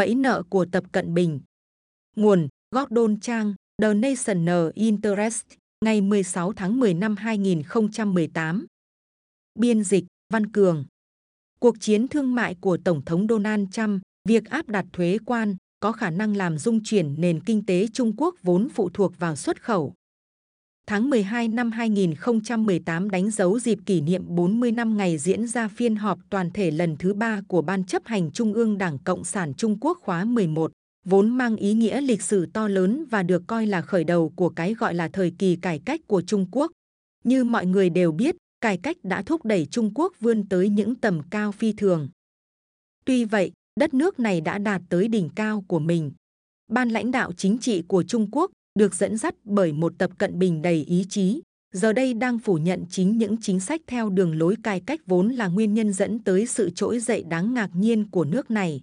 bẫy nợ của Tập Cận Bình. Nguồn Gordon Trang, The National Interest, ngày 16 tháng 10 năm 2018. Biên dịch Văn Cường. Cuộc chiến thương mại của Tổng thống Donald Trump, việc áp đặt thuế quan có khả năng làm dung chuyển nền kinh tế Trung Quốc vốn phụ thuộc vào xuất khẩu. Tháng 12 năm 2018 đánh dấu dịp kỷ niệm 40 năm ngày diễn ra phiên họp toàn thể lần thứ ba của Ban chấp hành Trung ương Đảng Cộng sản Trung Quốc khóa 11, vốn mang ý nghĩa lịch sử to lớn và được coi là khởi đầu của cái gọi là thời kỳ cải cách của Trung Quốc. Như mọi người đều biết, cải cách đã thúc đẩy Trung Quốc vươn tới những tầm cao phi thường. Tuy vậy, đất nước này đã đạt tới đỉnh cao của mình. Ban lãnh đạo chính trị của Trung Quốc được dẫn dắt bởi một tập cận bình đầy ý chí, giờ đây đang phủ nhận chính những chính sách theo đường lối cải cách vốn là nguyên nhân dẫn tới sự trỗi dậy đáng ngạc nhiên của nước này.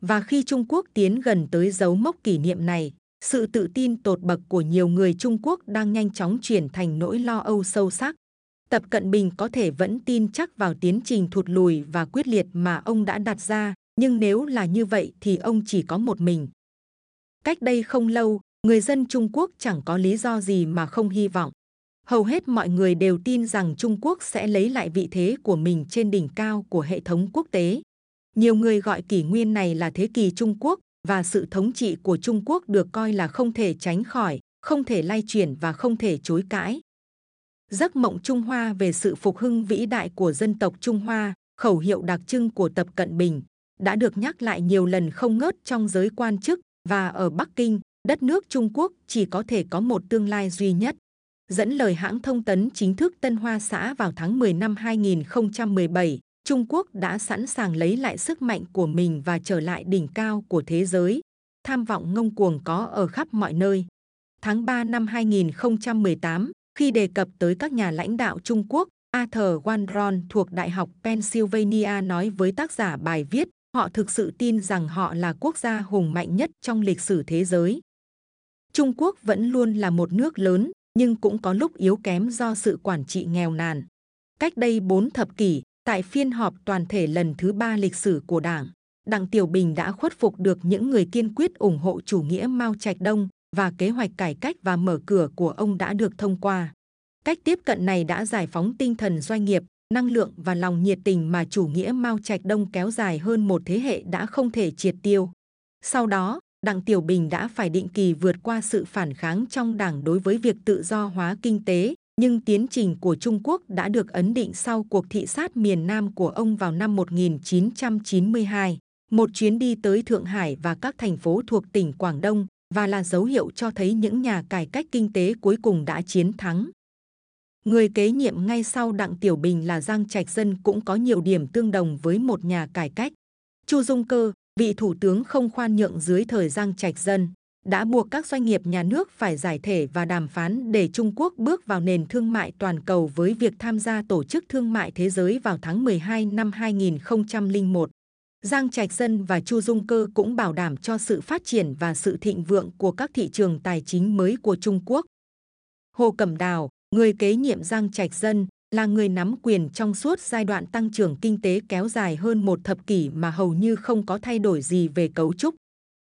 Và khi Trung Quốc tiến gần tới dấu mốc kỷ niệm này, sự tự tin tột bậc của nhiều người Trung Quốc đang nhanh chóng chuyển thành nỗi lo âu sâu sắc. Tập Cận Bình có thể vẫn tin chắc vào tiến trình thụt lùi và quyết liệt mà ông đã đặt ra, nhưng nếu là như vậy thì ông chỉ có một mình. Cách đây không lâu, người dân Trung Quốc chẳng có lý do gì mà không hy vọng. Hầu hết mọi người đều tin rằng Trung Quốc sẽ lấy lại vị thế của mình trên đỉnh cao của hệ thống quốc tế. Nhiều người gọi kỷ nguyên này là thế kỷ Trung Quốc và sự thống trị của Trung Quốc được coi là không thể tránh khỏi, không thể lay chuyển và không thể chối cãi. Giấc mộng Trung Hoa về sự phục hưng vĩ đại của dân tộc Trung Hoa, khẩu hiệu đặc trưng của Tập Cận Bình, đã được nhắc lại nhiều lần không ngớt trong giới quan chức và ở Bắc Kinh, đất nước Trung Quốc chỉ có thể có một tương lai duy nhất. Dẫn lời hãng thông tấn chính thức Tân Hoa xã vào tháng 10 năm 2017, Trung Quốc đã sẵn sàng lấy lại sức mạnh của mình và trở lại đỉnh cao của thế giới. Tham vọng ngông cuồng có ở khắp mọi nơi. Tháng 3 năm 2018, khi đề cập tới các nhà lãnh đạo Trung Quốc, Arthur Wandron thuộc Đại học Pennsylvania nói với tác giả bài viết, họ thực sự tin rằng họ là quốc gia hùng mạnh nhất trong lịch sử thế giới. Trung Quốc vẫn luôn là một nước lớn, nhưng cũng có lúc yếu kém do sự quản trị nghèo nàn. Cách đây 4 thập kỷ, tại phiên họp toàn thể lần thứ ba lịch sử của Đảng, Đặng Tiểu Bình đã khuất phục được những người kiên quyết ủng hộ chủ nghĩa Mao Trạch Đông và kế hoạch cải cách và mở cửa của ông đã được thông qua. Cách tiếp cận này đã giải phóng tinh thần doanh nghiệp, năng lượng và lòng nhiệt tình mà chủ nghĩa Mao Trạch Đông kéo dài hơn một thế hệ đã không thể triệt tiêu. Sau đó, Đặng Tiểu Bình đã phải định kỳ vượt qua sự phản kháng trong đảng đối với việc tự do hóa kinh tế, nhưng tiến trình của Trung Quốc đã được ấn định sau cuộc thị sát miền Nam của ông vào năm 1992, một chuyến đi tới Thượng Hải và các thành phố thuộc tỉnh Quảng Đông và là dấu hiệu cho thấy những nhà cải cách kinh tế cuối cùng đã chiến thắng. Người kế nhiệm ngay sau Đặng Tiểu Bình là Giang Trạch Dân cũng có nhiều điểm tương đồng với một nhà cải cách. Chu Dung Cơ, vị thủ tướng không khoan nhượng dưới thời Giang Trạch Dân, đã buộc các doanh nghiệp nhà nước phải giải thể và đàm phán để Trung Quốc bước vào nền thương mại toàn cầu với việc tham gia Tổ chức Thương mại Thế giới vào tháng 12 năm 2001. Giang Trạch Dân và Chu Dung Cơ cũng bảo đảm cho sự phát triển và sự thịnh vượng của các thị trường tài chính mới của Trung Quốc. Hồ Cẩm Đào, người kế nhiệm Giang Trạch Dân, là người nắm quyền trong suốt giai đoạn tăng trưởng kinh tế kéo dài hơn một thập kỷ mà hầu như không có thay đổi gì về cấu trúc.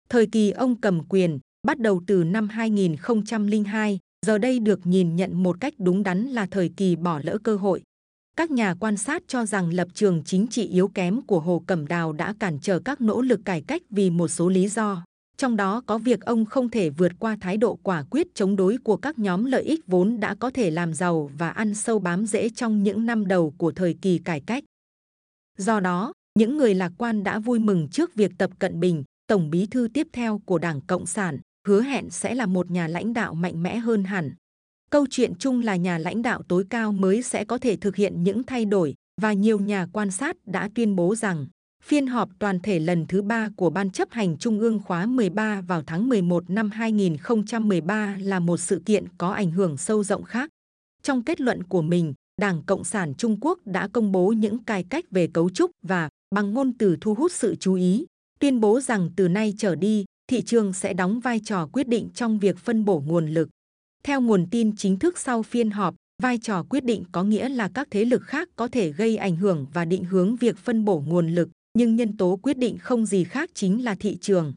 Thời kỳ ông cầm quyền, bắt đầu từ năm 2002, giờ đây được nhìn nhận một cách đúng đắn là thời kỳ bỏ lỡ cơ hội. Các nhà quan sát cho rằng lập trường chính trị yếu kém của Hồ Cẩm Đào đã cản trở các nỗ lực cải cách vì một số lý do. Trong đó có việc ông không thể vượt qua thái độ quả quyết chống đối của các nhóm lợi ích vốn đã có thể làm giàu và ăn sâu bám rễ trong những năm đầu của thời kỳ cải cách. Do đó, những người lạc quan đã vui mừng trước việc Tập Cận Bình, Tổng bí thư tiếp theo của Đảng Cộng sản, hứa hẹn sẽ là một nhà lãnh đạo mạnh mẽ hơn hẳn. Câu chuyện chung là nhà lãnh đạo tối cao mới sẽ có thể thực hiện những thay đổi và nhiều nhà quan sát đã tuyên bố rằng phiên họp toàn thể lần thứ ba của Ban chấp hành Trung ương khóa 13 vào tháng 11 năm 2013 là một sự kiện có ảnh hưởng sâu rộng khác. Trong kết luận của mình, Đảng Cộng sản Trung Quốc đã công bố những cải cách về cấu trúc và bằng ngôn từ thu hút sự chú ý, tuyên bố rằng từ nay trở đi, thị trường sẽ đóng vai trò quyết định trong việc phân bổ nguồn lực. Theo nguồn tin chính thức sau phiên họp, vai trò quyết định có nghĩa là các thế lực khác có thể gây ảnh hưởng và định hướng việc phân bổ nguồn lực, nhưng nhân tố quyết định không gì khác chính là thị trường.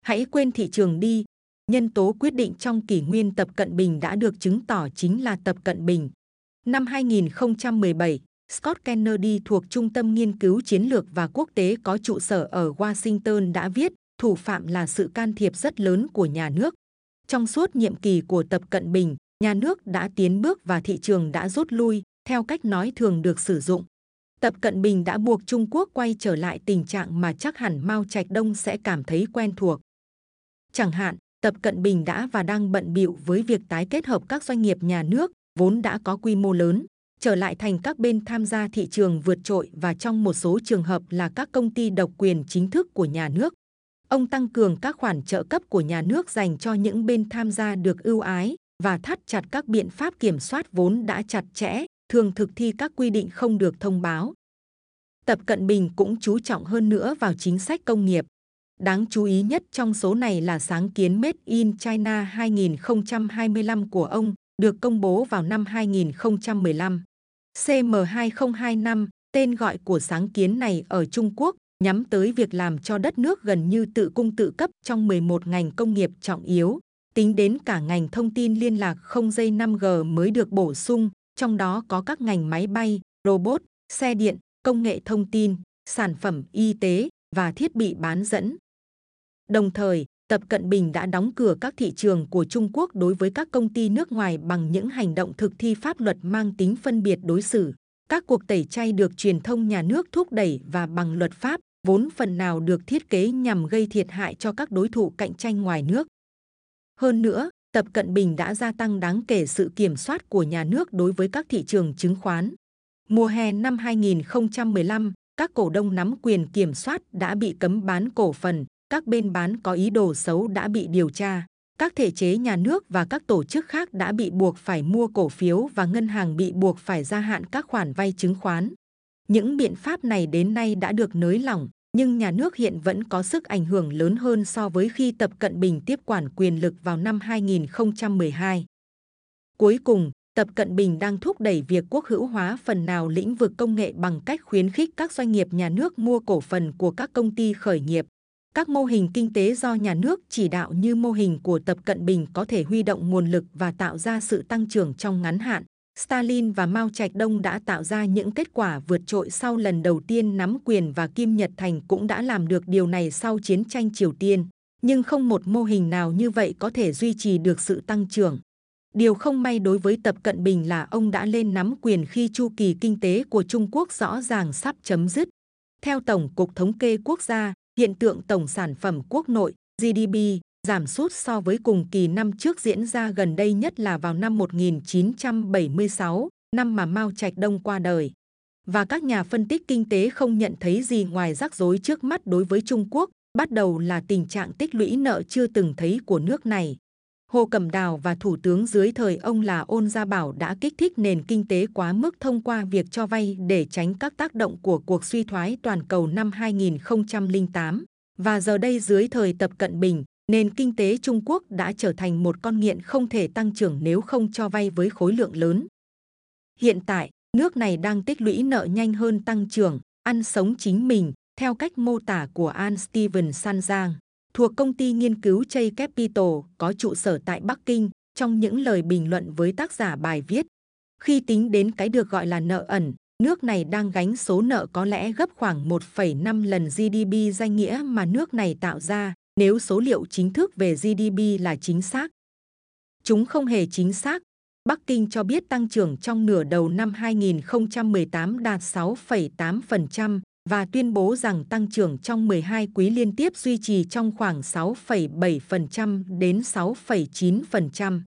Hãy quên thị trường đi, nhân tố quyết định trong kỷ nguyên Tập Cận Bình đã được chứng tỏ chính là Tập Cận Bình. Năm 2017, Scott Kennedy thuộc Trung tâm Nghiên cứu Chiến lược và Quốc tế có trụ sở ở Washington đã viết thủ phạm là sự can thiệp rất lớn của nhà nước. Trong suốt nhiệm kỳ của Tập Cận Bình, nhà nước đã tiến bước và thị trường đã rút lui, theo cách nói thường được sử dụng. Tập Cận Bình đã buộc Trung Quốc quay trở lại tình trạng mà chắc hẳn Mao Trạch Đông sẽ cảm thấy quen thuộc. Chẳng hạn, Tập Cận Bình đã và đang bận bịu với việc tái kết hợp các doanh nghiệp nhà nước vốn đã có quy mô lớn, trở lại thành các bên tham gia thị trường vượt trội và trong một số trường hợp là các công ty độc quyền chính thức của nhà nước. Ông tăng cường các khoản trợ cấp của nhà nước dành cho những bên tham gia được ưu ái và thắt chặt các biện pháp kiểm soát vốn đã chặt chẽ, thường thực thi các quy định không được thông báo. Tập Cận Bình cũng chú trọng hơn nữa vào chính sách công nghiệp. Đáng chú ý nhất trong số này là sáng kiến Made in China 2025 của ông, được công bố vào năm 2015. CM2025, tên gọi của sáng kiến này ở Trung Quốc, nhắm tới việc làm cho đất nước gần như tự cung tự cấp trong 11 ngành công nghiệp trọng yếu. Tính đến cả ngành thông tin liên lạc không dây 5G mới được bổ sung, trong đó có các ngành máy bay, robot, xe điện, công nghệ thông tin, sản phẩm y tế và thiết bị bán dẫn. Đồng thời, Tập Cận Bình đã đóng cửa các thị trường của Trung Quốc đối với các công ty nước ngoài bằng những hành động thực thi pháp luật mang tính phân biệt đối xử. Các cuộc tẩy chay được truyền thông nhà nước thúc đẩy và bằng luật pháp, vốn phần nào được thiết kế nhằm gây thiệt hại cho các đối thủ cạnh tranh ngoài nước. Hơn nữa, Tập Cận Bình đã gia tăng đáng kể sự kiểm soát của nhà nước đối với các thị trường chứng khoán. Mùa hè năm 2015, các cổ đông nắm quyền kiểm soát đã bị cấm bán cổ phần, các bên bán có ý đồ xấu đã bị điều tra. Các thể chế nhà nước và các tổ chức khác đã bị buộc phải mua cổ phiếu và ngân hàng bị buộc phải gia hạn các khoản vay chứng khoán. Những biện pháp này đến nay đã được nới lỏng, nhưng nhà nước hiện vẫn có sức ảnh hưởng lớn hơn so với khi Tập Cận Bình tiếp quản quyền lực vào năm 2012. Cuối cùng, Tập Cận Bình đang thúc đẩy việc quốc hữu hóa phần nào lĩnh vực công nghệ bằng cách khuyến khích các doanh nghiệp nhà nước mua cổ phần của các công ty khởi nghiệp. Các mô hình kinh tế do nhà nước chỉ đạo như mô hình của Tập Cận Bình có thể huy động nguồn lực và tạo ra sự tăng trưởng trong ngắn hạn. Stalin và Mao Trạch Đông đã tạo ra những kết quả vượt trội sau lần đầu tiên nắm quyền và Kim Nhật Thành cũng đã làm được điều này sau chiến tranh Triều Tiên. Nhưng không một mô hình nào như vậy có thể duy trì được sự tăng trưởng. Điều không may đối với Tập Cận Bình là ông đã lên nắm quyền khi chu kỳ kinh tế của Trung Quốc rõ ràng sắp chấm dứt. Theo Tổng cục Thống kê Quốc gia, hiện tượng tổng sản phẩm quốc nội GDP giảm sút so với cùng kỳ năm trước diễn ra gần đây nhất là vào năm 1976, năm mà Mao Trạch Đông qua đời. Và các nhà phân tích kinh tế không nhận thấy gì ngoài rắc rối trước mắt đối với Trung Quốc, bắt đầu là tình trạng tích lũy nợ chưa từng thấy của nước này. Hồ Cẩm Đào và Thủ tướng dưới thời ông là Ôn Gia Bảo đã kích thích nền kinh tế quá mức thông qua việc cho vay để tránh các tác động của cuộc suy thoái toàn cầu năm 2008. Và giờ đây dưới thời Tập Cận Bình, nền kinh tế Trung Quốc đã trở thành một con nghiện không thể tăng trưởng nếu không cho vay với khối lượng lớn. Hiện tại, nước này đang tích lũy nợ nhanh hơn tăng trưởng, ăn sống chính mình, theo cách mô tả của An Steven Sanjang thuộc công ty nghiên cứu Chase Capital có trụ sở tại Bắc Kinh, trong những lời bình luận với tác giả bài viết. Khi tính đến cái được gọi là nợ ẩn, nước này đang gánh số nợ có lẽ gấp khoảng 1,5 lần GDP danh nghĩa mà nước này tạo ra, nếu số liệu chính thức về GDP là chính xác. Chúng không hề chính xác. Bắc Kinh cho biết tăng trưởng trong nửa đầu năm 2018 đạt 6,8%, và tuyên bố rằng tăng trưởng trong 12 quý liên tiếp duy trì trong khoảng 6,7% đến 6,9%.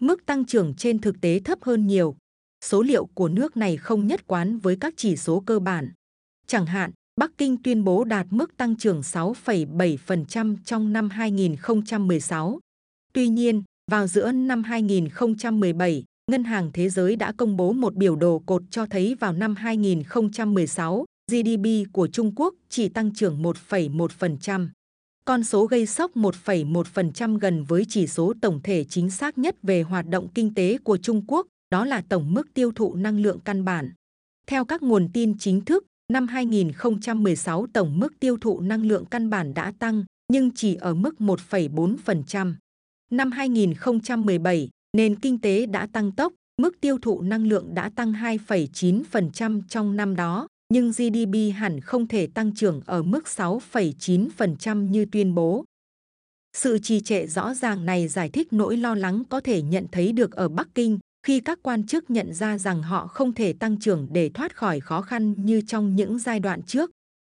Mức tăng trưởng trên thực tế thấp hơn nhiều. Số liệu của nước này không nhất quán với các chỉ số cơ bản. Chẳng hạn, Bắc Kinh tuyên bố đạt mức tăng trưởng 6,7% trong năm 2016. Tuy nhiên, vào giữa năm 2017, Ngân hàng Thế giới đã công bố một biểu đồ cột cho thấy vào năm 2016, GDP của Trung Quốc chỉ tăng trưởng 1,1%. Con số gây sốc 1,1% gần với chỉ số tổng thể chính xác nhất về hoạt động kinh tế của Trung Quốc, đó là tổng mức tiêu thụ năng lượng căn bản. Theo các nguồn tin chính thức, năm 2016 tổng mức tiêu thụ năng lượng căn bản đã tăng, nhưng chỉ ở mức 1,4%. Năm 2017, nền kinh tế đã tăng tốc, mức tiêu thụ năng lượng đã tăng 2,9% trong năm đó, nhưng GDP hẳn không thể tăng trưởng ở mức 6,9% như tuyên bố. Sự trì trệ rõ ràng này giải thích nỗi lo lắng có thể nhận thấy được ở Bắc Kinh khi các quan chức nhận ra rằng họ không thể tăng trưởng để thoát khỏi khó khăn như trong những giai đoạn trước.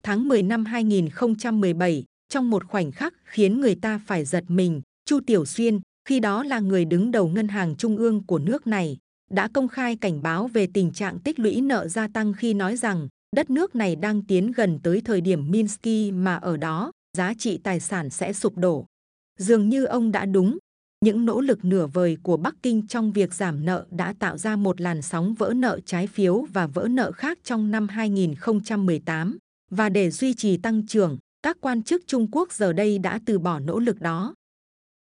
Tháng 10 năm 2017, trong một khoảnh khắc khiến người ta phải giật mình, Chu Tiểu Xuyên, khi đó là người đứng đầu ngân hàng trung ương của nước này, đã công khai cảnh báo về tình trạng tích lũy nợ gia tăng khi nói rằng đất nước này đang tiến gần tới thời điểm Minsky mà ở đó giá trị tài sản sẽ sụp đổ. Dường như ông đã đúng, những nỗ lực nửa vời của Bắc Kinh trong việc giảm nợ đã tạo ra một làn sóng vỡ nợ trái phiếu và vỡ nợ khác trong năm 2018. Và để duy trì tăng trưởng, các quan chức Trung Quốc giờ đây đã từ bỏ nỗ lực đó.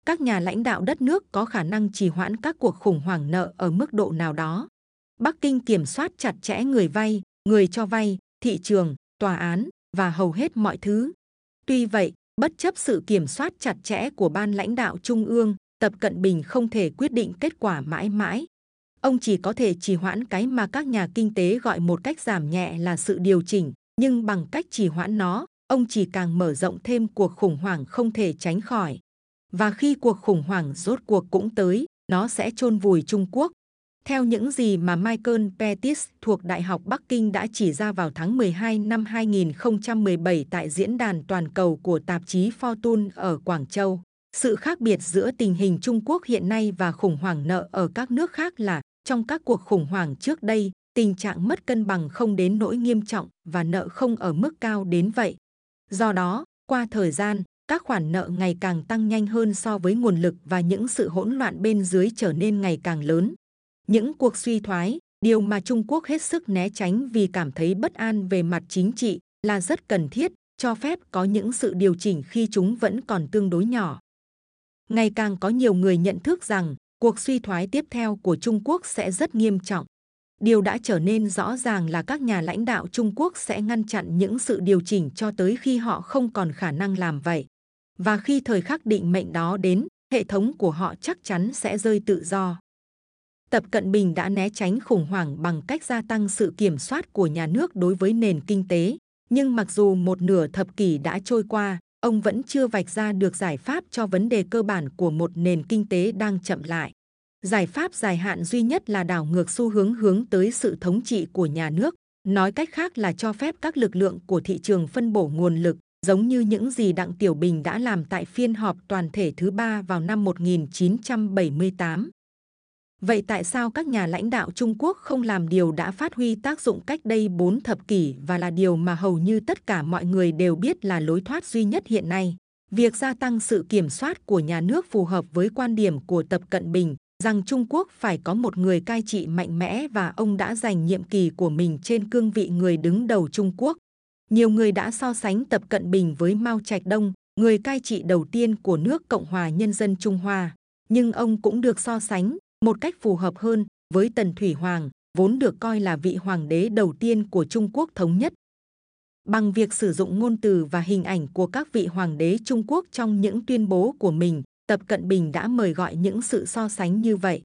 Các nhà lãnh đạo đất nước có khả năng trì hoãn các cuộc khủng hoảng nợ ở mức độ nào đó. Bắc Kinh kiểm soát chặt chẽ người vay, người cho vay, thị trường, tòa án và hầu hết mọi thứ. Tuy vậy, bất chấp sự kiểm soát chặt chẽ của ban lãnh đạo trung ương, Tập Cận Bình không thể quyết định kết quả mãi mãi. Ông chỉ có thể trì hoãn cái mà các nhà kinh tế gọi một cách giảm nhẹ là sự điều chỉnh, nhưng bằng cách trì hoãn nó, ông chỉ càng mở rộng thêm cuộc khủng hoảng không thể tránh khỏi. Và khi cuộc khủng hoảng rốt cuộc cũng tới, nó sẽ chôn vùi Trung Quốc. Theo những gì mà Michael Pettis thuộc Đại học Bắc Kinh đã chỉ ra vào tháng 12 năm 2017 tại diễn đàn toàn cầu của tạp chí Fortune ở Quảng Châu, sự khác biệt giữa tình hình Trung Quốc hiện nay và khủng hoảng nợ ở các nước khác là trong các cuộc khủng hoảng trước đây, tình trạng mất cân bằng không đến nỗi nghiêm trọng và nợ không ở mức cao đến vậy. Do đó, qua thời gian, các khoản nợ ngày càng tăng nhanh hơn so với nguồn lực và những sự hỗn loạn bên dưới trở nên ngày càng lớn. Những cuộc suy thoái, điều mà Trung Quốc hết sức né tránh vì cảm thấy bất an về mặt chính trị là rất cần thiết, cho phép có những sự điều chỉnh khi chúng vẫn còn tương đối nhỏ. Ngày càng có nhiều người nhận thức rằng cuộc suy thoái tiếp theo của Trung Quốc sẽ rất nghiêm trọng. Điều đã trở nên rõ ràng là các nhà lãnh đạo Trung Quốc sẽ ngăn chặn những sự điều chỉnh cho tới khi họ không còn khả năng làm vậy. Và khi thời khắc định mệnh đó đến, hệ thống của họ chắc chắn sẽ rơi tự do. Tập Cận Bình đã né tránh khủng hoảng bằng cách gia tăng sự kiểm soát của nhà nước đối với nền kinh tế. Nhưng mặc dù một nửa thập kỷ đã trôi qua, ông vẫn chưa vạch ra được giải pháp cho vấn đề cơ bản của một nền kinh tế đang chậm lại. Giải pháp dài hạn duy nhất là đảo ngược xu hướng hướng tới sự thống trị của nhà nước, nói cách khác là cho phép các lực lượng của thị trường phân bổ nguồn lực, giống như những gì Đặng Tiểu Bình đã làm tại phiên họp toàn thể thứ ba vào năm 1978. Vậy tại sao các nhà lãnh đạo Trung Quốc không làm điều đã phát huy tác dụng cách đây 4 thập kỷ và là điều mà hầu như tất cả mọi người đều biết là lối thoát duy nhất hiện nay? Việc gia tăng sự kiểm soát của nhà nước phù hợp với quan điểm của Tập Cận Bình rằng Trung Quốc phải có một người cai trị mạnh mẽ và ông đã dành nhiệm kỳ của mình trên cương vị người đứng đầu Trung Quốc. Nhiều người đã so sánh Tập Cận Bình với Mao Trạch Đông, người cai trị đầu tiên của nước Cộng hòa Nhân dân Trung Hoa. Nhưng ông cũng được so sánh một cách phù hợp hơn với Tần Thủy Hoàng, vốn được coi là vị hoàng đế đầu tiên của Trung Quốc thống nhất. Bằng việc sử dụng ngôn từ và hình ảnh của các vị hoàng đế Trung Quốc trong những tuyên bố của mình, Tập Cận Bình đã mời gọi những sự so sánh như vậy.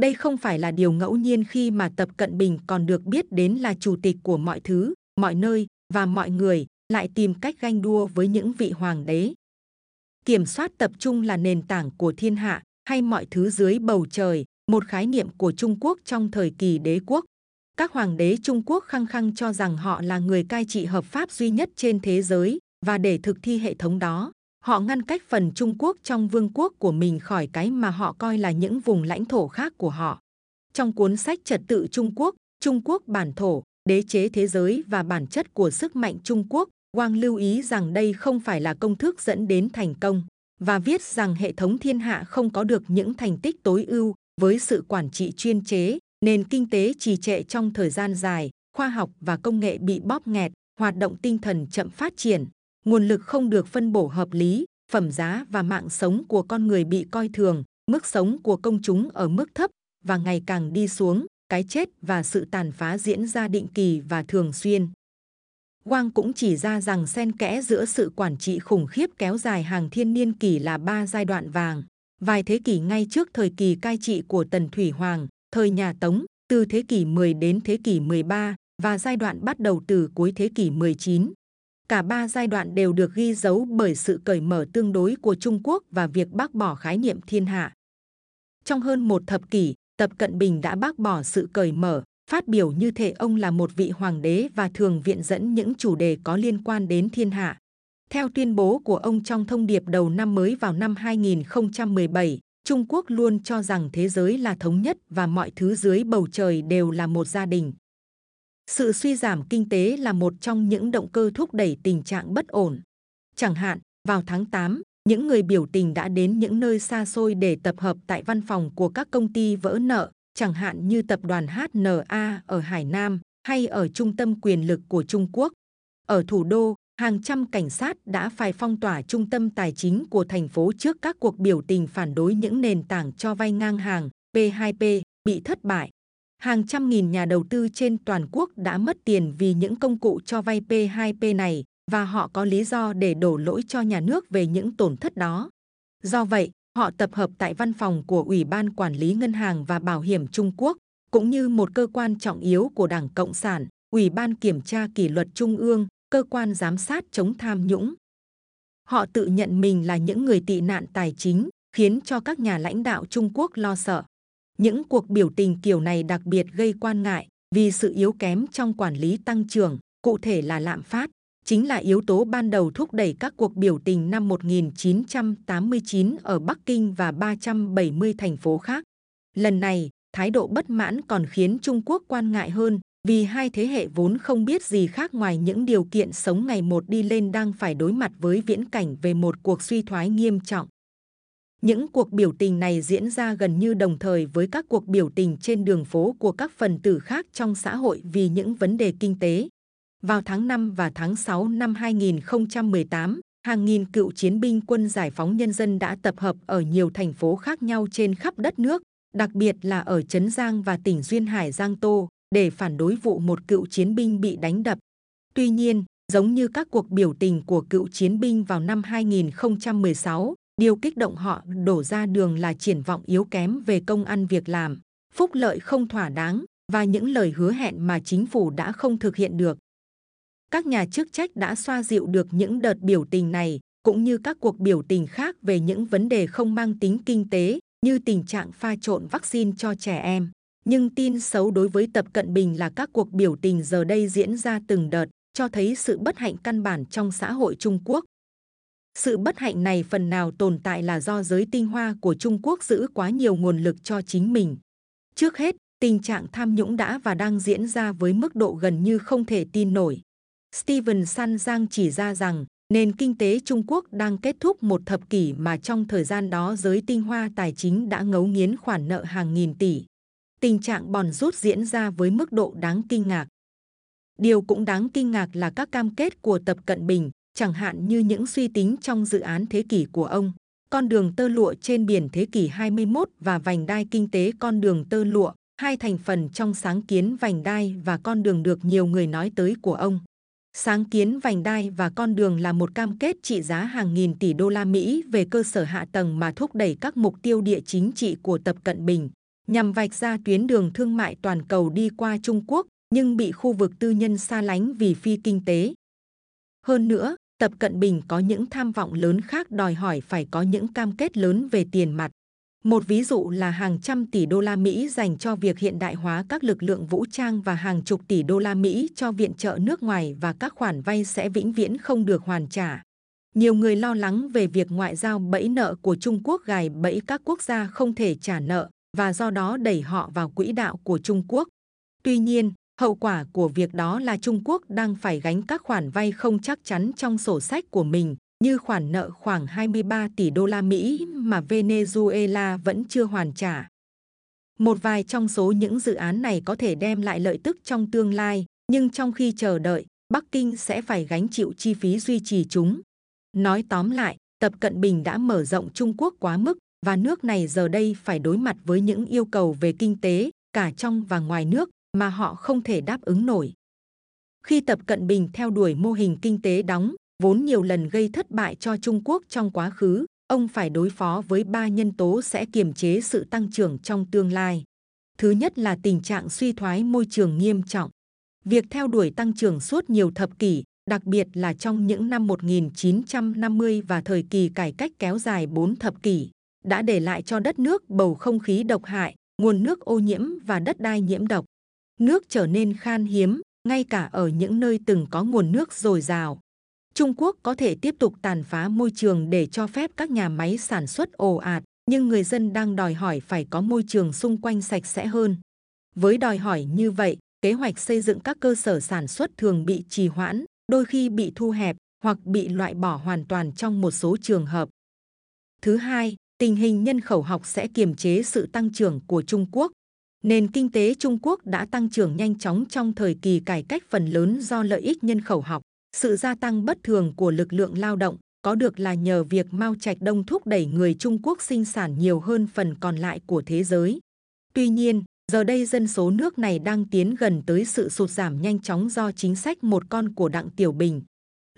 Đây không phải là điều ngẫu nhiên khi mà Tập Cận Bình còn được biết đến là chủ tịch của mọi thứ, mọi nơi và mọi người lại tìm cách ganh đua với những vị hoàng đế. Kiểm soát tập trung là nền tảng của thiên hạ hay mọi thứ dưới bầu trời, một khái niệm của Trung Quốc trong thời kỳ đế quốc. Các hoàng đế Trung Quốc khăng khăng cho rằng họ là người cai trị hợp pháp duy nhất trên thế giới và để thực thi hệ thống đó, họ ngăn cách phần Trung Quốc trong vương quốc của mình khỏi cái mà họ coi là những vùng lãnh thổ khác của họ. Trong cuốn sách Trật tự Trung Quốc, Trung Quốc bản thổ, đế chế thế giới và bản chất của sức mạnh Trung Quốc, Wang lưu ý rằng đây không phải là công thức dẫn đến thành công và viết rằng hệ thống thiên hạ không có được những thành tích tối ưu với sự quản trị chuyên chế, nền kinh tế trì trệ trong thời gian dài, khoa học và công nghệ bị bóp nghẹt, hoạt động tinh thần chậm phát triển, nguồn lực không được phân bổ hợp lý, phẩm giá và mạng sống của con người bị coi thường, mức sống của công chúng ở mức thấp và ngày càng đi xuống, cái chết và sự tàn phá diễn ra định kỳ và thường xuyên. Wang cũng chỉ ra rằng xen kẽ giữa sự quản trị khủng khiếp kéo dài hàng thiên niên kỷ là ba giai đoạn vàng. Vài thế kỷ ngay trước thời kỳ cai trị của Tần Thủy Hoàng, thời nhà Tống, từ thế kỷ 10 đến thế kỷ 13 và giai đoạn bắt đầu từ cuối thế kỷ 19. Cả ba giai đoạn đều được ghi dấu bởi sự cởi mở tương đối của Trung Quốc và việc bác bỏ khái niệm thiên hạ. Trong hơn một thập kỷ, Tập Cận Bình đã bác bỏ sự cởi mở, phát biểu như thể ông là một vị hoàng đế và thường viện dẫn những chủ đề có liên quan đến thiên hạ. Theo tuyên bố của ông trong thông điệp đầu năm mới vào năm 2017, Trung Quốc luôn cho rằng thế giới là thống nhất và mọi thứ dưới bầu trời đều là một gia đình. Sự suy giảm kinh tế là một trong những động cơ thúc đẩy tình trạng bất ổn. Chẳng hạn, vào tháng 8, những người biểu tình đã đến những nơi xa xôi để tập hợp tại văn phòng của các công ty vỡ nợ, chẳng hạn như tập đoàn HNA ở Hải Nam hay ở trung tâm quyền lực của Trung Quốc. Ở thủ đô, hàng trăm cảnh sát đã phải phong tỏa trung tâm tài chính của thành phố trước các cuộc biểu tình phản đối những nền tảng cho vay ngang hàng P2P bị thất bại. Hàng trăm nghìn nhà đầu tư trên toàn quốc đã mất tiền vì những công cụ cho vay P2P này và họ có lý do để đổ lỗi cho nhà nước về những tổn thất đó. Do vậy, họ tập hợp tại văn phòng của Ủy ban Quản lý Ngân hàng và Bảo hiểm Trung Quốc, cũng như một cơ quan trọng yếu của Đảng Cộng sản, Ủy ban Kiểm tra Kỷ luật Trung ương, cơ quan giám sát chống tham nhũng. Họ tự nhận mình là những người tị nạn tài chính, khiến cho các nhà lãnh đạo Trung Quốc lo sợ. Những cuộc biểu tình kiểu này đặc biệt gây quan ngại vì sự yếu kém trong quản lý tăng trưởng, cụ thể là lạm phát, chính là yếu tố ban đầu thúc đẩy các cuộc biểu tình năm 1989 ở Bắc Kinh và 370 thành phố khác. Lần này, thái độ bất mãn còn khiến Trung Quốc quan ngại hơn vì hai thế hệ vốn không biết gì khác ngoài những điều kiện sống ngày một đi lên đang phải đối mặt với viễn cảnh về một cuộc suy thoái nghiêm trọng. Những cuộc biểu tình này diễn ra gần như đồng thời với các cuộc biểu tình trên đường phố của các phần tử khác trong xã hội vì những vấn đề kinh tế. Vào tháng 5 và tháng 6 năm 2018, hàng nghìn cựu chiến binh quân giải phóng nhân dân đã tập hợp ở nhiều thành phố khác nhau trên khắp đất nước, đặc biệt là ở Trấn Giang và tỉnh Duyên Hải Giang Tô, để phản đối vụ một cựu chiến binh bị đánh đập. Tuy nhiên, giống như các cuộc biểu tình của cựu chiến binh vào năm 2016, điều kích động họ đổ ra đường là triển vọng yếu kém về công ăn việc làm, phúc lợi không thỏa đáng và những lời hứa hẹn mà chính phủ đã không thực hiện được. Các nhà chức trách đã xoa dịu được những đợt biểu tình này, cũng như các cuộc biểu tình khác về những vấn đề không mang tính kinh tế, như tình trạng pha trộn vaccine cho trẻ em. Nhưng tin xấu đối với Tập Cận Bình là các cuộc biểu tình giờ đây diễn ra từng đợt, cho thấy sự bất hạnh căn bản trong xã hội Trung Quốc. Sự bất hạnh này phần nào tồn tại là do giới tinh hoa của Trung Quốc giữ quá nhiều nguồn lực cho chính mình. Trước hết, tình trạng tham nhũng đã và đang diễn ra với mức độ gần như không thể tin nổi. Steven San Giang chỉ ra rằng nền kinh tế Trung Quốc đang kết thúc một thập kỷ mà trong thời gian đó giới tinh hoa tài chính đã ngấu nghiến khoản nợ hàng nghìn tỷ. Tình trạng bòn rút diễn ra với mức độ đáng kinh ngạc. Điều cũng đáng kinh ngạc là các cam kết của Tập Cận Bình, chẳng hạn như những suy tính trong dự án thế kỷ của ông, con đường tơ lụa trên biển thế kỷ 21 và vành đai kinh tế con đường tơ lụa, hai thành phần trong sáng kiến vành đai và con đường được nhiều người nói tới của ông. Sáng kiến vành đai và con đường là một cam kết trị giá hàng nghìn tỷ đô la Mỹ về cơ sở hạ tầng mà thúc đẩy các mục tiêu địa chính trị của Tập Cận Bình, nhằm vạch ra tuyến đường thương mại toàn cầu đi qua Trung Quốc, nhưng bị khu vực tư nhân xa lánh vì phi kinh tế. Hơn nữa, Tập Cận Bình có những tham vọng lớn khác đòi hỏi phải có những cam kết lớn về tiền mặt. Một ví dụ là hàng trăm tỷ đô la Mỹ dành cho việc hiện đại hóa các lực lượng vũ trang và hàng chục tỷ đô la Mỹ cho viện trợ nước ngoài và các khoản vay sẽ vĩnh viễn không được hoàn trả. Nhiều người lo lắng về việc ngoại giao bẫy nợ của Trung Quốc gài bẫy các quốc gia không thể trả nợ và do đó đẩy họ vào quỹ đạo của Trung Quốc. Tuy nhiên, hậu quả của việc đó là Trung Quốc đang phải gánh các khoản vay không chắc chắn trong sổ sách của mình như khoản nợ khoảng 23 tỷ đô la Mỹ mà Venezuela vẫn chưa hoàn trả. Một vài trong số những dự án này có thể đem lại lợi tức trong tương lai, nhưng trong khi chờ đợi, Bắc Kinh sẽ phải gánh chịu chi phí duy trì chúng. Nói tóm lại, Tập Cận Bình đã mở rộng Trung Quốc quá mức và nước này giờ đây phải đối mặt với những yêu cầu về kinh tế cả trong và ngoài nước mà họ không thể đáp ứng nổi. Khi Tập Cận Bình theo đuổi mô hình kinh tế đóng, vốn nhiều lần gây thất bại cho Trung Quốc trong quá khứ, ông phải đối phó với ba nhân tố sẽ kiềm chế sự tăng trưởng trong tương lai. Thứ nhất là tình trạng suy thoái môi trường nghiêm trọng. Việc theo đuổi tăng trưởng suốt nhiều thập kỷ, đặc biệt là trong những năm 1950 và thời kỳ cải cách kéo dài 4 thập kỷ, đã để lại cho đất nước bầu không khí độc hại, nguồn nước ô nhiễm và đất đai nhiễm độc. Nước trở nên khan hiếm, ngay cả ở những nơi từng có nguồn nước dồi dào. Trung Quốc có thể tiếp tục tàn phá môi trường để cho phép các nhà máy sản xuất ồ ạt, nhưng người dân đang đòi hỏi phải có môi trường xung quanh sạch sẽ hơn. Với đòi hỏi như vậy, kế hoạch xây dựng các cơ sở sản xuất thường bị trì hoãn, đôi khi bị thu hẹp hoặc bị loại bỏ hoàn toàn trong một số trường hợp. Thứ hai, tình hình nhân khẩu học sẽ kiềm chế sự tăng trưởng của Trung Quốc. Nền kinh tế Trung Quốc đã tăng trưởng nhanh chóng trong thời kỳ cải cách phần lớn do lợi ích nhân khẩu học. Sự gia tăng bất thường của lực lượng lao động có được là nhờ việc Mao Trạch Đông thúc đẩy người Trung Quốc sinh sản nhiều hơn phần còn lại của thế giới. Tuy nhiên, giờ đây dân số nước này đang tiến gần tới sự sụt giảm nhanh chóng do chính sách một con của Đặng Tiểu Bình.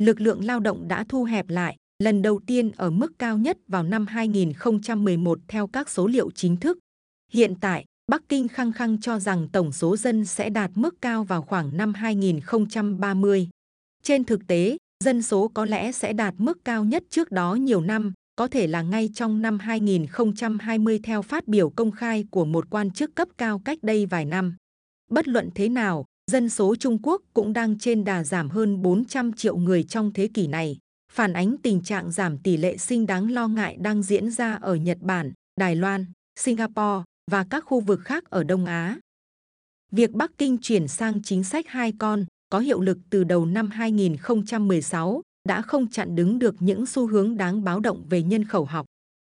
Lực lượng lao động đã thu hẹp lại, lần đầu tiên ở mức cao nhất vào năm 2011 theo các số liệu chính thức. Hiện tại, Bắc Kinh khăng khăng cho rằng tổng số dân sẽ đạt mức cao vào khoảng năm 2030. Trên thực tế, dân số có lẽ sẽ đạt mức cao nhất trước đó nhiều năm, có thể là ngay trong năm 2020 theo phát biểu công khai của một quan chức cấp cao cách đây vài năm. Bất luận thế nào, dân số Trung Quốc cũng đang trên đà giảm hơn 400 triệu người trong thế kỷ này, phản ánh tình trạng giảm tỷ lệ sinh đáng lo ngại đang diễn ra ở Nhật Bản, Đài Loan, Singapore và các khu vực khác ở Đông Á. Việc Bắc Kinh chuyển sang chính sách hai con có hiệu lực từ đầu năm 2016 đã không chặn đứng được những xu hướng đáng báo động về nhân khẩu học.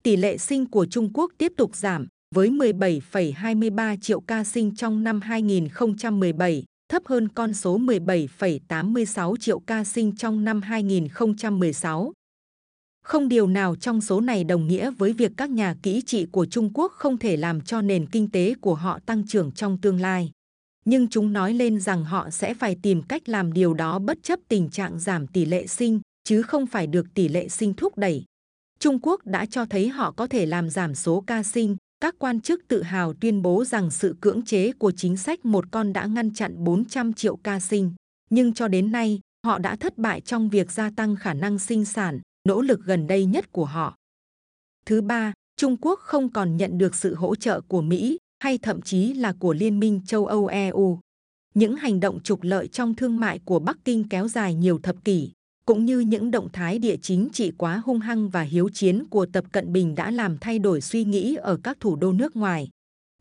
Tỷ lệ sinh của Trung Quốc tiếp tục giảm với 17,23 triệu ca sinh trong năm 2017, thấp hơn con số 17,86 triệu ca sinh trong năm 2016. Không điều nào trong số này đồng nghĩa với việc các nhà kỹ trị của Trung Quốc không thể làm cho nền kinh tế của họ tăng trưởng trong tương lai nhưng chúng nói lên rằng họ sẽ phải tìm cách làm điều đó bất chấp tình trạng giảm tỷ lệ sinh, chứ không phải được tỷ lệ sinh thúc đẩy. Trung Quốc đã cho thấy họ có thể làm giảm số ca sinh. Các quan chức tự hào tuyên bố rằng sự cưỡng chế của chính sách một con đã ngăn chặn 400 triệu ca sinh. Nhưng cho đến nay, họ đã thất bại trong việc gia tăng khả năng sinh sản, nỗ lực gần đây nhất của họ. Thứ ba, Trung Quốc không còn nhận được sự hỗ trợ của Mỹ, hay thậm chí là của Liên minh châu Âu EU. Những hành động trục lợi trong thương mại của Bắc Kinh kéo dài nhiều thập kỷ, cũng như những động thái địa chính trị quá hung hăng và hiếu chiến của Tập Cận Bình đã làm thay đổi suy nghĩ ở các thủ đô nước ngoài.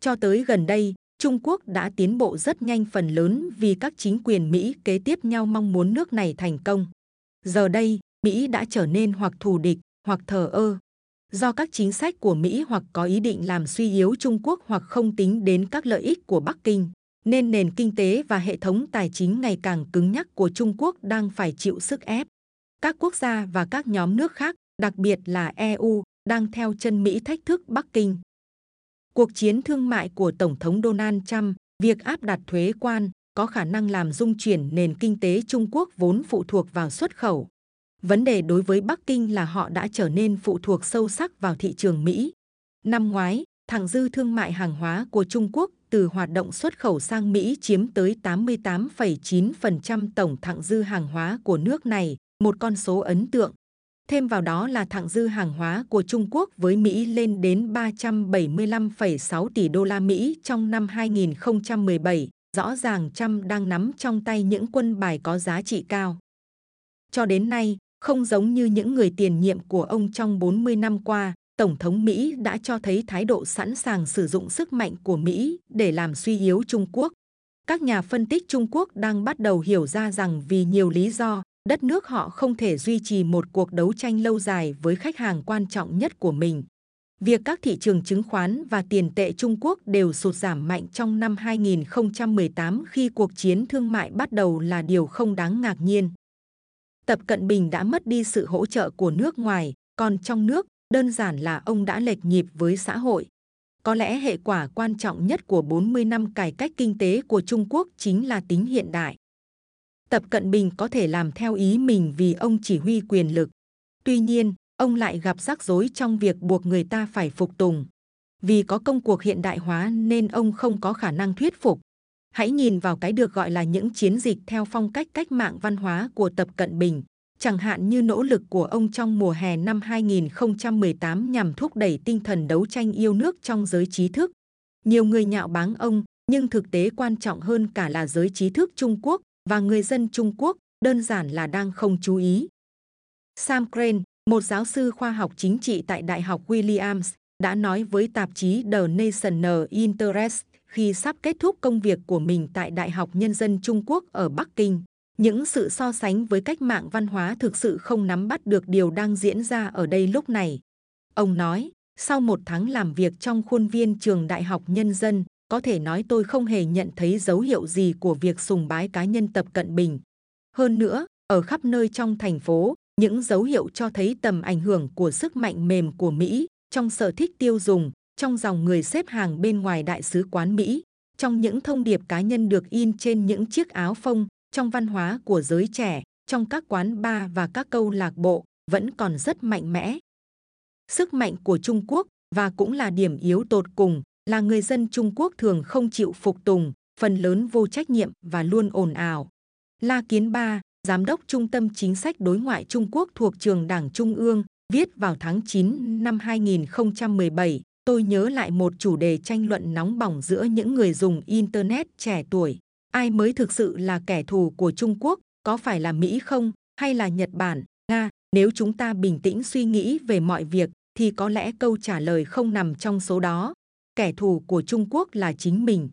Cho tới gần đây, Trung Quốc đã tiến bộ rất nhanh phần lớn vì các chính quyền Mỹ kế tiếp nhau mong muốn nước này thành công. Giờ đây, Mỹ đã trở nên hoặc thù địch hoặc thờ ơ, do các chính sách của Mỹ hoặc có ý định làm suy yếu Trung Quốc hoặc không tính đến các lợi ích của Bắc Kinh, nên nền kinh tế và hệ thống tài chính ngày càng cứng nhắc của Trung Quốc đang phải chịu sức ép. Các quốc gia và các nhóm nước khác, đặc biệt là EU, đang theo chân Mỹ thách thức Bắc Kinh. Cuộc chiến thương mại của Tổng thống Donald Trump, việc áp đặt thuế quan, có khả năng làm dung chuyển nền kinh tế Trung Quốc vốn phụ thuộc vào xuất khẩu. Vấn đề đối với Bắc Kinh là họ đã trở nên phụ thuộc sâu sắc vào thị trường Mỹ. Năm ngoái, thặng dư thương mại hàng hóa của Trung Quốc từ hoạt động xuất khẩu sang Mỹ chiếm tới 88,9% tổng thặng dư hàng hóa của nước này, một con số ấn tượng. Thêm vào đó là thặng dư hàng hóa của Trung Quốc với Mỹ lên đến 375,6 tỷ đô la Mỹ trong năm 2017. Rõ ràng Trump đang nắm trong tay những quân bài có giá trị cao. Cho đến nay, không giống như những người tiền nhiệm của ông trong 40 năm qua, Tổng thống Mỹ đã cho thấy thái độ sẵn sàng sử dụng sức mạnh của Mỹ để làm suy yếu Trung Quốc. Các nhà phân tích Trung Quốc đang bắt đầu hiểu ra rằng vì nhiều lý do, đất nước họ không thể duy trì một cuộc đấu tranh lâu dài với khách hàng quan trọng nhất của mình. Việc các thị trường chứng khoán và tiền tệ Trung Quốc đều sụt giảm mạnh trong năm 2018 khi cuộc chiến thương mại bắt đầu là điều không đáng ngạc nhiên. Tập Cận Bình đã mất đi sự hỗ trợ của nước ngoài, còn trong nước, đơn giản là ông đã lệch nhịp với xã hội. Có lẽ hệ quả quan trọng nhất của 40 năm cải cách kinh tế của Trung Quốc chính là tính hiện đại. Tập Cận Bình có thể làm theo ý mình vì ông chỉ huy quyền lực. Tuy nhiên, ông lại gặp rắc rối trong việc buộc người ta phải phục tùng. Vì có công cuộc hiện đại hóa nên ông không có khả năng thuyết phục. Hãy nhìn vào cái được gọi là những chiến dịch theo phong cách cách mạng văn hóa của Tập Cận Bình, chẳng hạn như nỗ lực của ông trong mùa hè năm 2018 nhằm thúc đẩy tinh thần đấu tranh yêu nước trong giới trí thức. Nhiều người nhạo báng ông, nhưng thực tế quan trọng hơn cả là giới trí thức Trung Quốc và người dân Trung Quốc đơn giản là đang không chú ý. Sam Crane, một giáo sư khoa học chính trị tại Đại học Williams, đã nói với tạp chí The National Interest khi sắp kết thúc công việc của mình tại Đại học Nhân dân Trung Quốc ở Bắc Kinh. Những sự so sánh với cách mạng văn hóa thực sự không nắm bắt được điều đang diễn ra ở đây lúc này. Ông nói, sau một tháng làm việc trong khuôn viên trường Đại học Nhân dân, có thể nói tôi không hề nhận thấy dấu hiệu gì của việc sùng bái cá nhân Tập Cận Bình. Hơn nữa, ở khắp nơi trong thành phố, những dấu hiệu cho thấy tầm ảnh hưởng của sức mạnh mềm của Mỹ trong sở thích tiêu dùng, trong dòng người xếp hàng bên ngoài đại sứ quán Mỹ, trong những thông điệp cá nhân được in trên những chiếc áo phông, trong văn hóa của giới trẻ, trong các quán bar và các câu lạc bộ vẫn còn rất mạnh mẽ. Sức mạnh của Trung Quốc và cũng là điểm yếu tột cùng là người dân Trung Quốc thường không chịu phục tùng, phần lớn vô trách nhiệm và luôn ồn ào. La Kiến Ba, Giám đốc Trung tâm Chính sách Đối ngoại Trung Quốc thuộc Trường Đảng Trung ương, viết vào tháng 9 năm 2017, tôi nhớ lại một chủ đề tranh luận nóng bỏng giữa những người dùng Internet trẻ tuổi. Ai mới thực sự là kẻ thù của Trung Quốc, có phải là Mỹ không, hay là Nhật Bản, Nga? Nếu chúng ta bình tĩnh suy nghĩ về mọi việc, thì có lẽ câu trả lời không nằm trong số đó. Kẻ thù của Trung Quốc là chính mình.